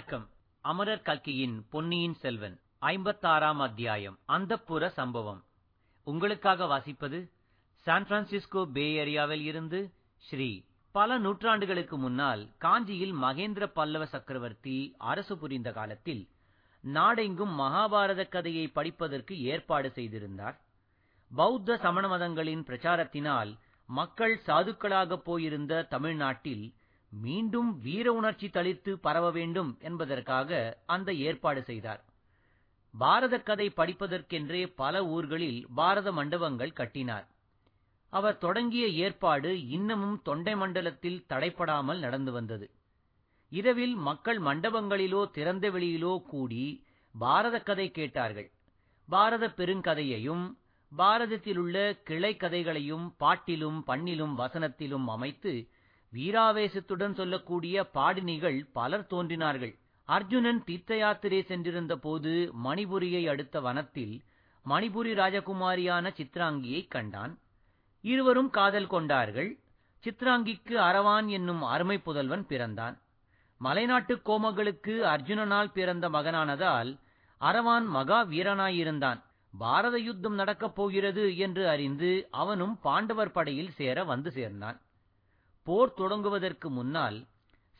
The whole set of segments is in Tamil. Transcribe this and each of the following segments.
வணக்கம். அமரர் கல்கியின் பொன்னியின் செல்வன் ஐம்பத்தாறாம் அத்தியாயம் அந்தப்புற சம்பவம். உங்களுக்காக வாசிப்பது சான் பிரான்சிஸ்கோ பே ஏரியாவில் இருந்து ஸ்ரீ பல நூற்றாண்டுகளுக்கு முன்னால் காஞ்சியில் மகேந்திர பல்லவ சக்கரவர்த்தி அரசு புரிந்த காலத்தில் நாடெங்கும் மகாபாரத கதையை படிப்பதற்கு ஏற்பாடு செய்திருந்தார். பௌத்த சமண மதங்களின் பிரச்சாரத்தினால் மக்கள் சாதுக்களாகப் போயிருந்த தமிழ்நாட்டில் மீண்டும் வீர உணர்ச்சி தளிர்த்து பரவ வேண்டும் என்பதற்காக அந்த ஏற்பாடு செய்தார். பாரத கதை படிப்பதற்கென்றே பல ஊர்களில் பாரத மண்டபங்கள் கட்டினார். அவர் தொடங்கிய ஏற்பாடு இன்னமும் தொண்டை மண்டலத்தில் தடைப்படாமல் நடந்து வந்தது. இரவில் மக்கள் மண்டபங்களிலோ திறந்த வெளியிலோ கூடி பாரத கதை கேட்டார்கள். பாரத பெருங்கதையையும் பாரதத்திலுள்ள கிளை கதைகளையும் பாட்டிலும் பண்ணிலும் வசனத்திலும் அமைத்து வீராவேசத்துடன் சொல்லக்கூடிய பாடினிகள் பலர் தோன்றினார்கள். அர்ஜுனன் தீர்த்த யாத்திரை சென்றிருந்த போது மணிபுரியை அடுத்த வனத்தில் மணிபுரி ராஜகுமாரியான சித்ராங்கியை கண்டான். இருவரும் காதல் கொண்டார்கள். சித்ராங்கிக்கு அரவான் என்னும் அருமை புதல்வன் பிறந்தான். மலைநாட்டு கோமகளுக்கு அர்ஜுனனால் பிறந்த மகனானதால் அரவான் மகா வீரனாயிருந்தான். பாரத யுத்தம் நடக்கப் போகிறது என்று அறிந்து அவனும் பாண்டவர் படையில் சேர வந்து சேர்ந்தான். போர் தொடங்குவதற்கு முன்னால்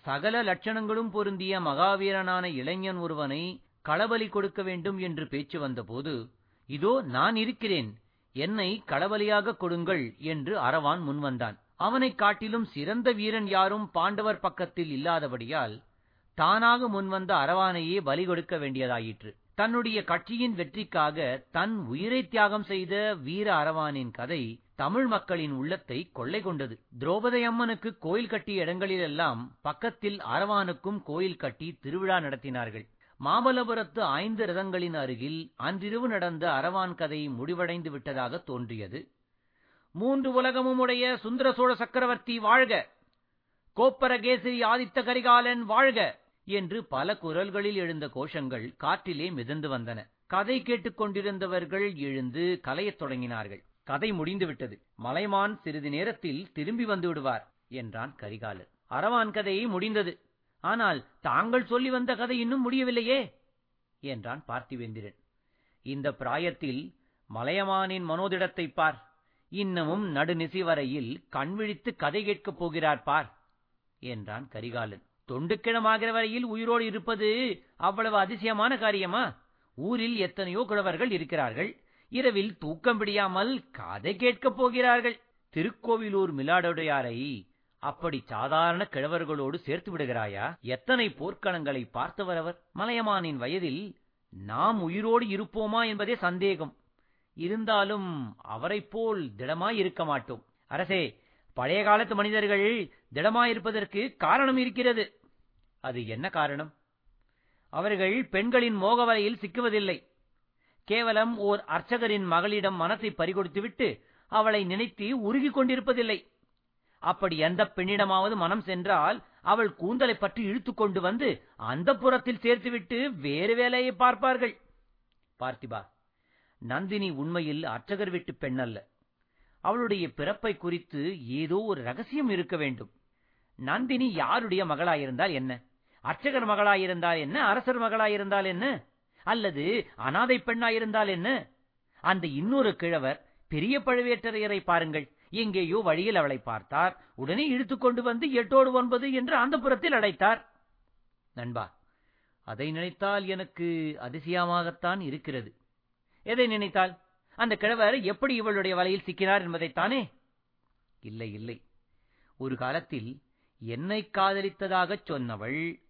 சகல லட்சணங்களும் பொருந்திய மகாவீரனான இளைஞன் ஒருவனை களபலி கொடுக்க வேண்டும் என்று பேச்சு வந்தபோது இதோ நான் இருக்கிறேன் என்னை களபலியாக கொடுங்கள் என்று அரவான் முன்வந்தான் அவனைக் காட்டிலும் சிறந்த வீரன் யாரும் பாண்டவர் பக்கத்தில் இல்லாதபடியால் தானாக முன்வந்த அரவானையே பலி கொடுக்க வேண்டியதாயிற்று. தன்னுடைய கட்சியின் வெற்றிக்காக தன் உயிரை தியாகம் செய்த வீர அரவானின் கதை தமிழ் மக்களின் உள்ளத்தை கொள்ளை கொண்டது. திரௌபதி அம்மனுக்கு கோயில் கட்டிய இடங்களிலெல்லாம் பக்கத்தில் அரவானுக்கும் கோயில் கட்டி திருவிழா நடத்தினார்கள். மாமல்லபுரத்து ஐந்து ரதங்களின் அருகில் அன்றிரவு நடந்த அரவான் கதை முடிவடைந்து விட்டதாக தோன்றியது. மூன்று உலகமும் உடைய சுந்தர சோழ சக்கரவர்த்தி வாழ்க! கோப்பரகேசரி ஆதித்த கரிகாலன் வாழ்க! என்று பல குரல்களில் எழுந்த கோஷங்கள் காற்றிலே மிதந்து வந்தன. கதை கேட்டுக் கொண்டிருந்தவர்கள் எழுந்து கலையத் தொடங்கினார்கள். கதை முடிந்துவிட்டது. மலைமான் சிறிது நேரத்தில் திரும்பி வந்து விடுவார் என்றான் கரிகாலன் அரவான் கதையை முடிந்தது. ஆனால் தாங்கள் சொல்லி வந்த கதை இன்னும் முடியவில்லையே என்றான் பார்த்திவேந்திரன். இந்த பிராயத்தில் மலையமானின் மனோதிடத்தை பார். இன்னமும் நடுநிசி வரையில் கண்விழித்து கதை கேட்கப் போகிறார் பார் என்றான் கரிகாலன். தொண்டுக்கிழமாகிற வரையில் உயிரோடு இருப்பது அவ்வளவு அதிசயமான காரியமா? ஊரில் எத்தனையோ கிழவர்கள் இருக்கிறார்கள். இரவில் தூக்கம் விடியாமல் கதை கேட்கப் போகிறார்கள். திருக்கோவிலூர் மிலாடுடையாரை அப்படி சாதாரண கிழவர்களோடு சேர்த்து விடுகிறாயா? எத்தனை போர்க்களங்களை பார்த்தவர் அவர்? மலையமானின் வயதில் நாம் உயிரோடு இருப்போமா என்பதே சந்தேகம். இருந்தாலும் அவரைப் போல் திடமாய் இருக்க மாட்டோம். அரசே பழைய காலத்து மனிதர்கள் திடமாயிருப்பதற்கு காரணம் இருக்கிறது. அது என்ன காரணம்? அவர்கள் பெண்களின் மோகவலையில் சிக்குவதில்லை. கேவலம் ஓர் அர்ச்சகரின் மகளிடம் மனத்தை பறிகொடுத்துவிட்டு அவளை நினைத்து உருகிக் கொண்டிருப்பதில்லை. அப்படி எந்த பெண்ணிடமாவது மனம் சென்றால் அவள் கூந்தலை பற்றி இழுத்துக் கொண்டு வந்து அந்த புறத்தில் சேர்த்துவிட்டு வேறு வேலையை பார்ப்பார்கள். பார்த்திபா நந்தினி உண்மையில் அர்ச்சகர் வீட்டு பெண் அல்ல. அவளுடைய பிறப்பை குறித்து ஏதோ ஒரு ரகசியம் இருக்க வேண்டும். நந்தினி யாருடைய மகளாயிருந்தால் என்ன? அர்ச்சகர் மகளாயிருந்தால் என்ன? அரசர் மகளாயிருந்தால் என்ன? அல்லது அனாதை பெண்ணாயிருந்தால் என்ன? அந்த இன்னொரு கிழவர் பெரிய பழுவேட்டரையரை பாருங்கள். எங்கேயோ வழியில் அவளை பார்த்தார். உடனே இழுத்துக்கொண்டு வந்து எட்டோடு ஒன்பது என்று அந்த புறத்தில் அடைத்தார். நண்பா அதை நினைத்தால் எனக்கு அதிசயமாகத்தான் இருக்கிறது. எதை நினைத்தால்? அந்த கிழவர் எப்படி இவளுடைய வலையில் சிக்கினார் என்பதைத்தானே? இல்லை இல்லை. ஒரு காலத்தில் என்னை காதலித்ததாகச் சொன்னவள்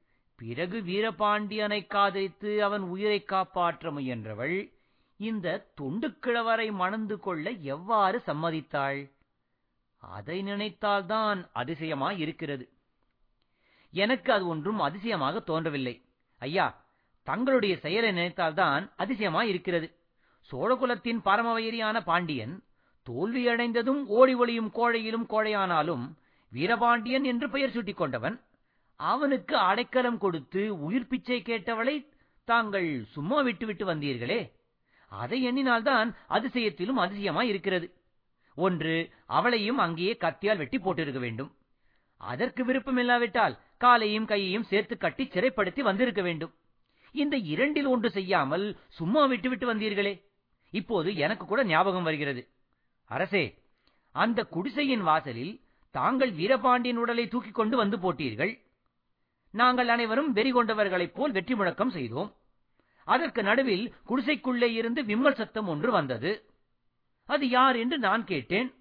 பிறகு வீரபாண்டியனை காதலித்து அவன் உயிரை காப்பாற்ற முயன்றவள் இந்த தொண்டுக்கிழவரை மணந்து கொள்ள எவ்வாறு சம்மதித்தாள்? அதை நினைத்தால்தான் அதிசயமாய் இருக்கிறது எனக்கு அது ஒன்றும் அதிசயமாக தோன்றவில்லை. ஐயா தங்களுடைய செயலை நினைத்தால்தான் அதிசயமாய் இருக்கிறது சோழகுலத்தின் பரமவயிரியான பாண்டியன் தோல்வியடைந்ததும் ஓடி ஒளியும் கோழையிலும் கோழையானாலும் வீரபாண்டியன் என்று பெயர் சூட்டிக் கொண்டவன் அவனுக்கு அடைக்கலம் கொடுத்து உயிர் பிச்சை கேட்டவளை தாங்கள் சும்மா விட்டுவிட்டு வந்தீர்களே. அதை எண்ணினால்தான் அதிசயத்திலும் அதிசயமாய் இருக்கிறது. ஒன்று அவளையும் அங்கேயே கத்தியால் வெட்டி போட்டிருக்க வேண்டும். அதற்கு விருப்பமில்லாவிட்டால் காலையும் கையையும் சேர்த்து கட்டி சிறைப்படுத்தி வந்திருக்க வேண்டும். இந்த இரண்டில் ஒன்று செய்யாமல் சும்மா விட்டுவிட்டு வந்தீர்களே. இப்போது எனக்கு கூட ஞாபகம் வருகிறது. அரசே அந்த குடிசையின் வாசலில் தாங்கள் வீரபாண்டியன் உடலை தூக்கிக் கொண்டு வந்து போட்டீர்கள். நாங்கள் அனைவரும் வெறி கொண்டவர்களைப் போல் வெற்றி முழக்கம் செய்தோம். அதற்கு நடுவில் குடிசைக்குள்ளே இருந்து விம்மல் சத்தம் ஒன்று வந்தது. அது யார் என்று நான் கேட்டேன்.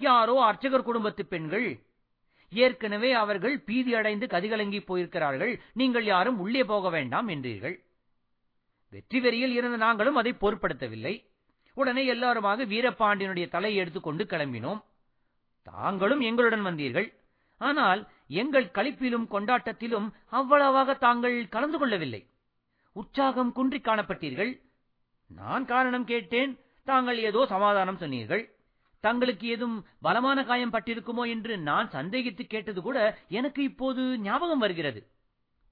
யாரோ அர்ச்சகர் குடும்பத்து பெண்கள். ஏற்கனவே அவர்கள் பீதி அடைந்து கதிகலங்கி போயிருக்கிறார்கள். நீங்கள் யாரும் உள்ளே போக வேண்டாம் என்றீர்கள். வெற்றி வெறியில் இருந்த நாங்களும் அதை பொருட்படுத்தவில்லை. உடனே எல்லாருமாக வீரபாண்டியனுடைய தலையை எடுத்துக்கொண்டு கிளம்பினோம். தாங்களும் எங்களுடன் வந்தீர்கள். ஆனால் எங்கள் களிப்பிலும் கொண்டாட்டத்திலும் அவ்வளவாக தாங்கள் கலந்து கொள்ளவில்லை. உற்சாகம் குன்றி காணப்பட்டீர்கள். நான் காரணம் கேட்டேன். தாங்கள் ஏதோ சமாதானம் சொன்னீர்கள். தங்களுக்கு ஏதும் பலமான காயம் பட்டிருக்குமோ என்று நான் சந்தேகித்து கேட்டது கூட எனக்கு இப்போது ஞாபகம் வருகிறது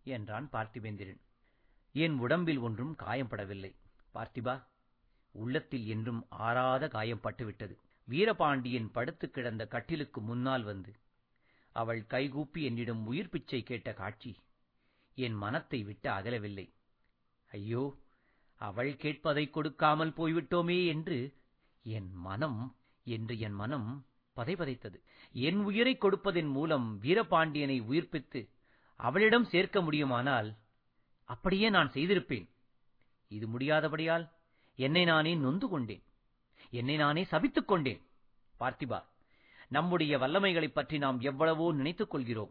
என்றான் பார்த்திபேந்திரன். என் உடம்பில் ஒன்றும் காயம்படவில்லை பார்த்திபா உள்ளத்தில் என்றும் ஆறாத காயம் பட்டுவிட்டது. வீரபாண்டியன் படுத்து கிடந்த கட்டிலுக்கு முன்னால் வந்து அவள் கைகூப்பி என்னிடம் உயிர் பிச்சை கேட்ட காட்சி. என் மனத்தை விட்டு அகலவில்லை. ஐயோ அவள் கேட்பதை கொடுக்காமல் போய்விட்டோமே என்று என் மனம் என்று என் மனம் பதைபதைத்தது. என் உயிரை கொடுப்பதன் மூலம் வீரபாண்டியனை உயிர்ப்பித்து அவளிடம் சேர்க்க முடியுமானால் அப்படியே நான் செய்திருப்பேன். இது முடியாதபடியால் என்னை நானே நொந்து கொண்டேன். என்னை நானே சபித்துக் கொண்டேன். பார்த்திபா நம்முடைய வல்லமைகளைப் பற்றி நாம் எவ்வளவோ நினைத்துக் கொள்கிறோம்.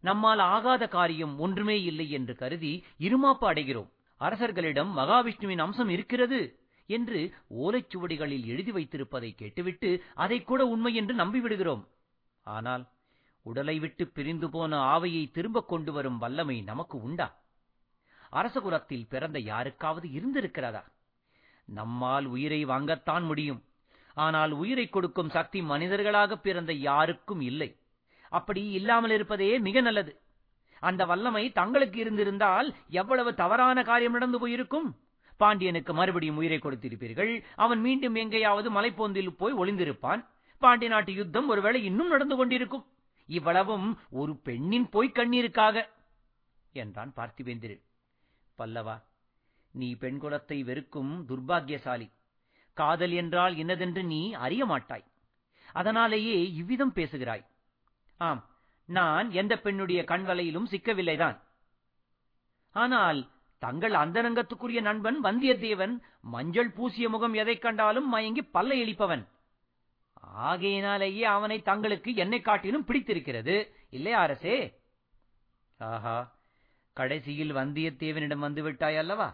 நம்மால் ஆகாத காரியம் ஒன்றுமே இல்லை என்று கருதி இருமாப்பு அடைகிறோம். அரசர்களிடம் மகாவிஷ்ணுவின் அம்சம் இருக்கிறது என்று ஓலைச்சுவடிகளில் எழுதி வைத்திருப்பதை கேட்டுவிட்டு அதை கூட உண்மை என்று நம்பிவிடுகிறோம். ஆனால் உடலை விட்டு பிரிந்து போன ஆவையை திரும்பக் கொண்டு வரும் வல்லமை நமக்கு உண்டா? அரசகுலத்தில் பிறந்த யாருக்காவது இருந்திருக்கிறதா? நம்மால் உயிரை வாங்கத்தான் முடியும். ஆனால் உயிரை கொடுக்கும் சக்தி மனிதர்களாக பிறந்த யாருக்கும் இல்லை. அப்படி இல்லாமல் இருப்பதே மிக நல்லது. அந்த வல்லமை தங்களுக்கு இருந்திருந்தால் எவ்வளவு தவறான காரியம் நடந்து போயிருக்கும்? பாண்டியனுக்கு மறுபடியும் உயிரை கொடுத்திருப்பீர்கள். அவன் மீண்டும் எங்கேயாவது மலைப்போந்தில் போய் ஒளிந்திருப்பான். பாண்டிய நாட்டு யுத்தம் ஒருவேளை இன்னும் நடந்து கொண்டிருக்கும். இவ்வளவும் ஒரு பெண்ணின் பொய்க் கண்ணீருக்காக என்றான் பார்த்திவேந்திரன். பல்லவா நீ பெண் குலத்தை வெறுக்கும் துர்பாக்கியசாலி. காதல் என்றால் என்னதென்று நீ அறிய மாட்டாய். அதனாலேயே இவ்விதம் பேசுகிறாய். ஆம் நான் எந்த பெண்ணுடைய கண்வலையிலும் சிக்கவில்லைதான். ஆனால் தங்கள் அந்தரங்கத்துக்குரிய நண்பன் வந்தியத்தேவன் மஞ்சள் பூசிய முகம் எதைக் கண்டாலும் மயங்கி பல்ல இழிப்பவன். ஆகையினாலேயே அவனை தங்களுக்கு என்னை காட்டிலும் பிடித்திருக்கிறது. இல்லையா அரசே ஆஹா கடைசியில் வந்தியத்தேவனிடம் வந்து விட்டாய் அல்லவா?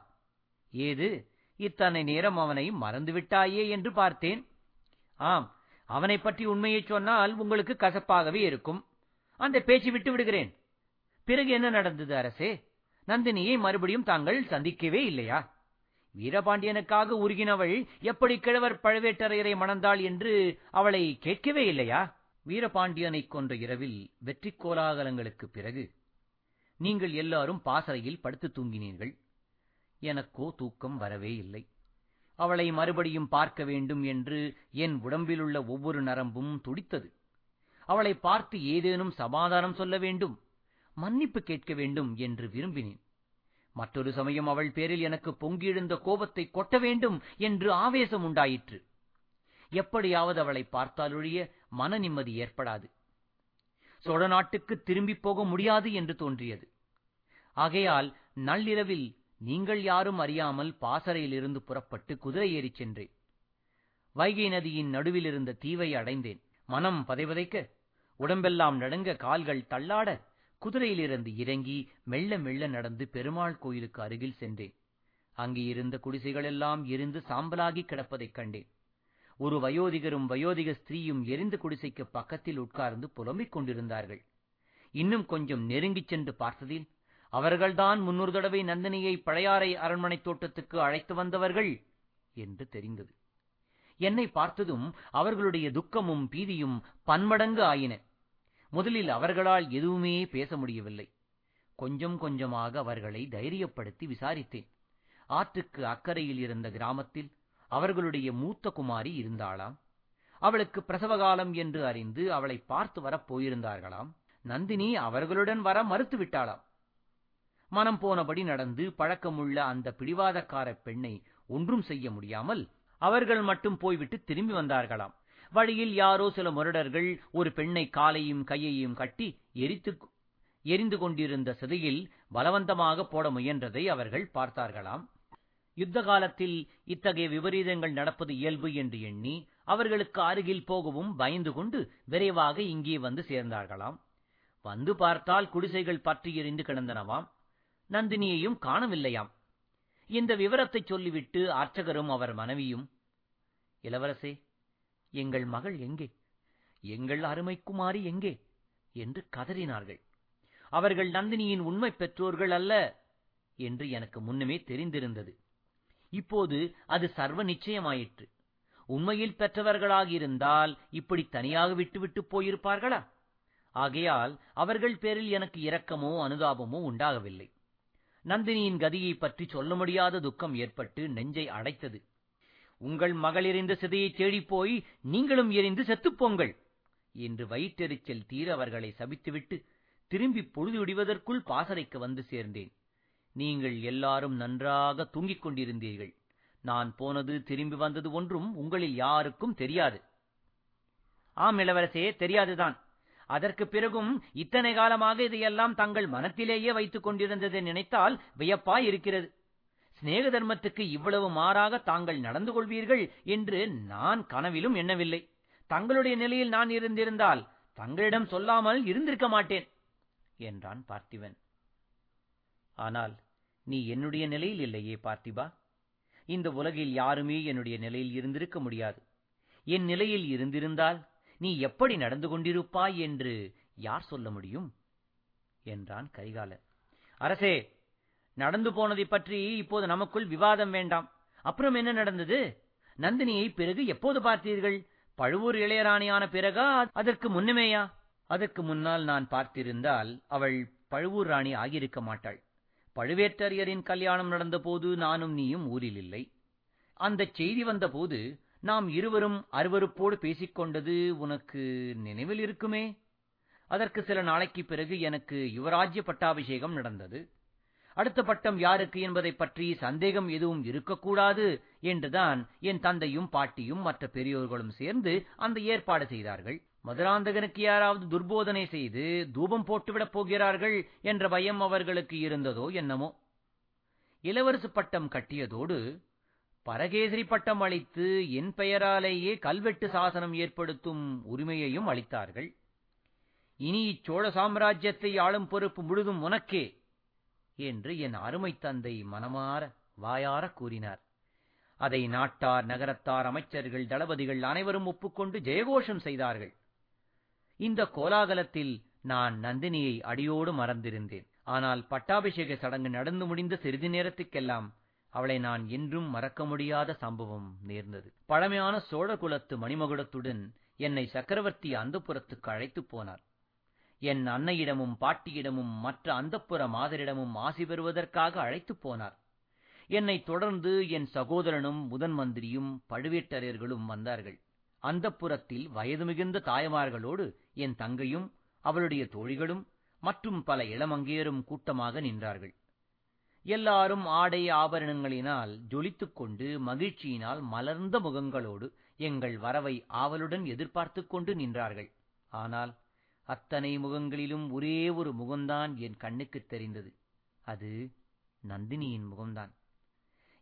ஏது? இத்தனை நேரம் அவனை மறந்துவிட்டாயே என்று பார்த்தேன். ஆம் அவனைப் பற்றி உண்மையைச் சொன்னால் உங்களுக்கு கசப்பாகவே இருக்கும். அந்த பேச்சு விட்டு விடுகிறேன். பிறகு என்ன நடந்தது அரசே? நந்தினியை மறுபடியும் தாங்கள் சந்திக்கவே இல்லையா? வீரபாண்டியனுக்காக உருகினவள் எப்படி கிழவர் பழுவேட்டரையரை மணந்தாள் என்று அவளை கேட்கவே இல்லையா? வீரபாண்டியனைக் கொன்ற இரவில் வெற்றி கோலாகலங்களுக்குப் பிறகு நீங்கள் எல்லாரும் பாசறையில் படுத்து தூங்கினீர்கள். எனக்கோ தூக்கம் வரவே இல்லை. அவளை மறுபடியும் பார்க்க வேண்டும் என்று என் உடம்பிலுள்ள ஒவ்வொரு நரம்பும் துடித்தது. அவளை பார்த்து ஏதேனும் சமாதானம் சொல்ல வேண்டும் மன்னிப்பு கேட்க வேண்டும் என்று விரும்பினேன். மற்றொரு சமயம் அவள் பேரில் எனக்கு பொங்கியிருந்த கோபத்தை கொட்ட வேண்டும் என்று ஆவேசம் உண்டாயிற்று. எப்படியாவது அவளை பார்த்தாலொழிய மன நிம்மதி ஏற்படாது. சோழ நாட்டுக்கு திரும்பிப் போக முடியாது என்று தோன்றியது. ஆகையால் நள்ளிரவில் நீங்கள் யாரும் அறியாமல் பாசறையிலிருந்து புறப்பட்டு குதிரை ஏறிச் சென்றேன். வைகை நதியின் நடுவில் இருந்த தீவை அடைந்தேன். மனம் பதைபதைக்க உடம்பெல்லாம் நடுங்க கால்கள் தள்ளாட குதிரையிலிருந்து இறங்கி மெல்ல மெல்ல நடந்து பெருமாள் கோயிலுக்கு அருகில் சென்றேன். அங்கே இருந்த குடிசைகளெல்லாம் எரிந்து சாம்பலாகி கிடப்பதைக் கண்டேன். ஒரு வயோதிகரும் வயோதிக ஸ்திரீயும் எரிந்த குடிசைக்கு பக்கத்தில் உட்கார்ந்து புலம்பிக் கொண்டிருந்தார்கள். இன்னும் கொஞ்சம் நெருங்கிச் சென்று பார்த்ததில் அவர்கள்தான் முன்னொரு தடவை நந்தினியை பழையாறை அரண்மனை தோட்டத்துக்கு அழைத்து வந்தவர்கள் என்று தெரிந்தது. என்னை பார்த்ததும் அவர்களுடைய துக்கமும் பீதியும் பன்மடங்கு ஆயின. முதலில் அவர்களால் எதுவுமே பேச முடியவில்லை. கொஞ்சம் கொஞ்சமாக அவர்களை தைரியப்படுத்தி விசாரித்தேன். ஆற்றுக்கு அக்கறையில் இருந்த கிராமத்தில் அவர்களுடைய மூத்த குமாரி இருந்தாளாம். அவளுக்கு பிரசவகாலம் என்று அறிந்து அவளை பார்த்து வரப் போயிருந்தார்களாம். நந்தினி அவர்களுடன் வர மறுத்து விட்டாளாம் மனம் போனபடி நடந்து பழக்கமுள்ள அந்த பிடிவாதக்கார பெண்ணை ஒன்றும் செய்ய முடியாமல் அவர்கள் மட்டும் போய்விட்டு திரும்பி வந்தார்களாம். வழியில் யாரோ சில முரடர்கள் ஒரு பெண்ணை காலையும் கையையும் கட்டி எரித்து எரிந்து கொண்டிருந்த சிதையில் பலவந்தமாக போட முயன்றதை அவர்கள் பார்த்தார்களாம். யுத்த காலத்தில் இத்தகைய விபரீதங்கள் நடப்பது இயல்பு என்று எண்ணி அவர்களுக்கு அருகில் போகவும் பயந்து கொண்டு விரைவாக இங்கே வந்து சேர்ந்தார்களாம். வந்து பார்த்தால் குடிசைகள் பற்றி எரிந்து கிடந்தனவாம். நந்தினியையும் காணவில்லையாம். இந்த விவரத்தை சொல்லிவிட்டு அர்ச்சகரும் அவர் மனைவியும் இளவரசே எங்கள் மகள் எங்கே? எங்கள் அருமை குமாரி எங்கே? என்று கதறினார்கள். அவர்கள் நந்தினியின் உண்மை பெற்றோர்கள் அல்ல என்று எனக்கு முன்னமே தெரிந்திருந்தது. இப்போது அது சர்வ நிச்சயமாயிற்று. உண்மையில் பெற்றவர்களாகியிருந்தால் இப்படி தனியாக விட்டுவிட்டு போயிருப்பார்களா? ஆகையால் அவர்கள் பேரில் எனக்கு இரக்கமோ அனுதாபமோ உண்டாகவில்லை. நந்தினியின் கதியைப் பற்றி சொல்ல முடியாத துக்கம் ஏற்பட்டு நெஞ்சை அடைத்தது. உங்கள் மகள் எறிந்த சிதையை தேடிப் போய் நீங்களும் எரிந்து செத்துப்போங்கள் என்று வயிற்றெரிச்சல் தீர அவர்களை சபித்துவிட்டு திரும்பி பொழுது விடுவதற்குள் பாசறைக்கு வந்து சேர்ந்தேன். நீங்கள் எல்லாரும் நன்றாக தூங்கிக் கொண்டிருந்தீர்கள். நான் போனது திரும்பி வந்தது ஒன்றும் உங்களில் யாருக்கும் தெரியாது. ஆம் இளவரசே தெரியாதுதான். அதற்கு பிறகும் இத்தனை காலமாக இதையெல்லாம் தங்கள் மனத்திலேயே வைத்துக் கொண்டிருந்ததை நினைத்தால் வியப்பாய் இருக்கிறது. சிநேக தர்மத்துக்கு இவ்வளவு மாறாக தாங்கள் நடந்து கொள்வீர்கள் என்று நான் கனவிலும் எண்ணவில்லை. தங்களுடைய நிலையில் நான் இருந்திருந்தால் தங்களிடம் சொல்லாமல் இருந்திருக்க மாட்டேன் என்றான் பார்த்திவன் ஆனால் நீ என்னுடைய நிலையில் இல்லையே பார்த்திபா. இந்த உலகில் யாருமே என்னுடைய நிலையில் இருந்திருக்க முடியாது. என் நிலையில் இருந்திருந்தால் நீ எப்படி நடந்து கொண்டிருப்பாய் என்று யார் சொல்ல முடியும்? என்றான் கரிகாலன் அரசே நடந்து போனதை பற்றி இப்போது நமக்குள் விவாதம் வேண்டாம். அப்புறம் என்ன நடந்தது? நந்தினியை பிறகு எப்போது பார்த்தீர்கள்? பழுவூர் இளையராணியான பிறகா? அதற்கு முன்னமேயா? அதற்கு முன்னால் நான் பார்த்திருந்தால் அவள் பழுவூர் ராணி ஆகியிருக்க மாட்டாள். பழுவேட்டரையரின் கல்யாணம் நடந்தபோது நானும் நீயும் ஊரில் இல்லை. அந்தச் செய்தி வந்தபோது நாம் இருவரும் அருவருப்போடு பேசிக்கொண்டது உனக்கு நினைவில் இருக்குமே? அதற்கு சில நாளைக்கு பிறகு எனக்கு யுவராஜ்ய பட்டாபிஷேகம் நடந்தது. அடுத்த பட்டம் யாருக்கு என்பதைப் பற்றி சந்தேகம் எதுவும் இருக்கக்கூடாது என்றுதான் என் தந்தையும் பாட்டியும் மற்ற பெரியோர்களும் சேர்ந்து அந்த ஏற்பாடு செய்தார்கள். மதுராந்தகனுக்கு யாராவது துர்போதனை செய்து தூபம் போட்டுவிடப் போகிறார்கள் என்ற பயம் அவர்களுக்கு இருந்ததோ என்னமோ? இளவரசு பட்டம் கட்டியதோடு பரகேசரி பட்டம் அளித்து என் பெயராலேயே கல்வெட்டு சாசனம் ஏற்படுத்தும் உரிமையையும் அளித்தார்கள். இனி இச்சோழ சாம்ராஜ்யத்தை ஆளும் பொறுப்பு முழுதும் உனக்கே என்று என் அருமை தந்தை மனமாற வாயார கூறினார். அதை நாட்டார் நகரத்தார் அமைச்சர்கள் தளபதிகள் அனைவரும் ஒப்புக்கொண்டு ஜெயகோஷம் செய்தார்கள். இந்த கோலாகலத்தில் நான் நந்தினியை அடியோடு மறந்திருந்தேன். ஆனால் பட்டாபிஷேக சடங்கு நடந்து முடிந்த சிறிது நேரத்துக்கெல்லாம் அவளை நான் என்றும் மறக்க முடியாத சம்பவம் நேர்ந்தது. பழமையான சோழ குலத்து மணிமகுடத்துடன் என்னை சக்கரவர்த்தி அந்தப்புறத்துக்கு அழைத்துப் போனார். என் அன்னையிடமும் பாட்டியிடமும் மற்ற அந்தப்புற மாதரிடமும் ஆசி பெறுவதற்காக அழைத்துப் போனார். என்னைத் தொடர்ந்து என் சகோதரனும் முதன் மந்திரியும் பழுவேட்டரையர்களும் வந்தார்கள். அந்தப்புறத்தில் வயது மிகுந்த தாய்மார்களோடு என் தங்கையும் அவளுடைய தோழிகளும் மற்றும் பல இளமங்கையரும் கூட்டமாக நின்றார்கள். எல்லாரும் ஆடை ஆபரணங்களினால் ஜொலித்துக் கொண்டு மகிழ்ச்சியினால் மலர்ந்த முகங்களோடு எங்கள் வரவை ஆவலுடன் எதிர்பார்த்துக் கொண்டு நின்றார்கள். ஆனால் அத்தனை முகங்களிலும் ஒரே ஒரு முகம்தான் என் கண்ணுக்குத் தெரிந்தது. அது நந்தினியின் முகம்தான்.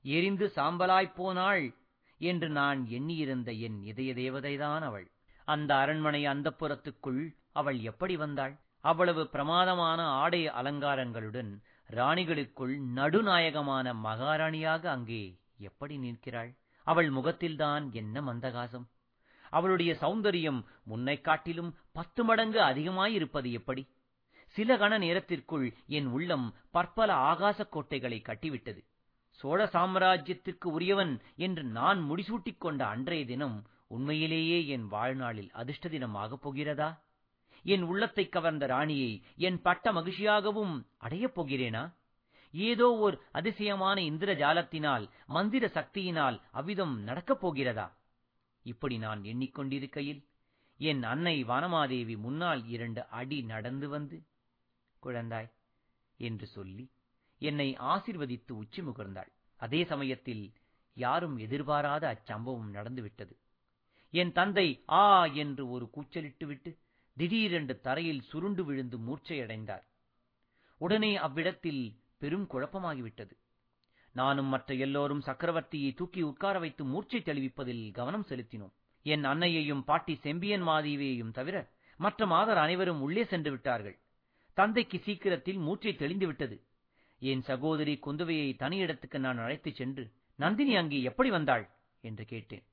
எரிந்து சாம்பலாய்ப் போனாள் என்று நான் எண்ணியிருந்த என் இதய தேவதைதான் அவள். அந்த அரண்மனை அந்தப்புறத்துக்குள் அவள் எப்படி வந்தாள்? அவ்வளவு பிரமாதமான ஆடை அலங்காரங்களுடன் ராணிகளுக்குள் நடுநாயகமான மகாராணியாக அங்கே எப்படி நிற்கிறாள்? அவள் முகத்தில்தான் என்ன மந்தகாசம்? அவளுடைய சௌந்தரியம் முன்னைக் காட்டிலும் பத்து மடங்கு அதிகமாயிருப்பது எப்படி? சில கண நேரத்திற்குள் என் உள்ளம் பற்பல ஆகாசக் கோட்டைகளை கட்டிவிட்டது. சோழ சாம்ராஜ்யத்திற்கு உரியவன் என்று நான் முடிசூட்டிக் கொண்ட அன்றைய தினம் உண்மையிலேயே என் வாழ்நாளில் அதிர்ஷ்ட தினமாகப் போகிறதா? என் உள்ளத்தைக் கவர்ந்த ராணியை என் பட்ட மகிழ்ச்சியாகவும் அடையப் போகிறேனா? ஏதோ ஓர் அதிசயமான இந்திர ஜாலத்தினால் மந்திர சக்தியினால் அவ்விதம் நடக்கப் போகிறதா? இப்படி நான் எண்ணிக்கொண்டிருக்கையில் என் அன்னை வானமாதேவி முன்னால் இரண்டு அடி நடந்து வந்து குழந்தாய் என்று சொல்லி என்னை ஆசிர்வதித்து உச்சி முகர்ந்தாள். அதே சமயத்தில் யாரும் எதிர்பாராத அச்சம்பவம் நடந்துவிட்டது. என் தந்தை ஆ என்று ஒரு கூச்சலிட்டு விட்டு திடீரென்று தரையில் சுருண்டு விழுந்து மூர்ச்சையடைந்தார். உடனே அவ்விடத்தில் பெரும் குழப்பமாகிவிட்டது. நானும் மற்ற எல்லோரும் சக்கரவர்த்தியை தூக்கி உட்கார வைத்து மூர்ச்சை தெளிவிப்பதில் கவனம் செலுத்தினோம். என் அன்னையையும் பாட்டி செம்பியன் மாதேவியையும் தவிர மற்ற மாதர் அனைவரும் உள்ளே சென்று விட்டார்கள். தந்தைக்கு சீக்கிரத்தில் மூச்சை தெளிந்து விட்டது என் சகோதரி குந்தவையை தனியிடத்துக்கு நான் அழைத்துச் சென்று நந்தினி அங்கே எப்படி வந்தாள்? என்று கேட்டேன்.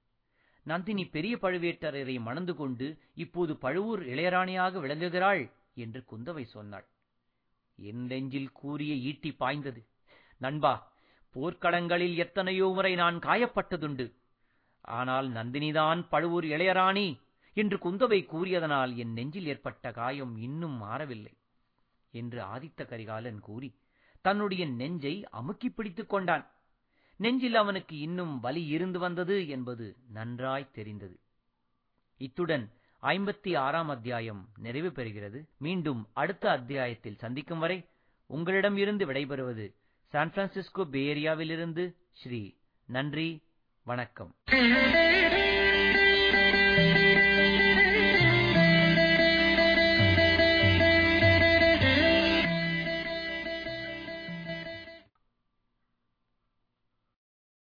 நந்தினி பெரிய பழுவேட்டரையரை மணந்து கொண்டு இப்போது பழுவூர் இளையராணியாக விளங்குகிறாள் என்று குந்தவை சொன்னாள். என் நெஞ்சில் கூறிய ஈட்டி பாய்ந்தது. நண்பா போர்க்களங்களில் எத்தனையோ முறை நான் காயப்பட்டதுண்டு. ஆனால் நந்தினிதான் பழுவூர் இளையராணி என்று குந்தவை கூறியதனால் என் நெஞ்சில் ஏற்பட்ட காயம் இன்னும் மாறவில்லை என்று ஆதித்த கரிகாலன் கூறி தன்னுடைய நெஞ்சை அமுக்கி பிடித்துக் கொண்டான். நெஞ்சில் அவனுக்கு இன்னும் வலி இருந்து வந்தது என்பது நன்றாய் தெரிந்தது. இத்துடன் ஐம்பத்தி ஆறாம் அத்தியாயம் நிறைவு பெறுகிறது. மீண்டும் அடுத்த அத்தியாயத்தில் சந்திக்கும் வரை உங்களிடம் இருந்து விடைபெறுவது சான் பிரான்சிஸ்கோ பேரியாவிலிருந்து ஸ்ரீ நன்றி வணக்கம்.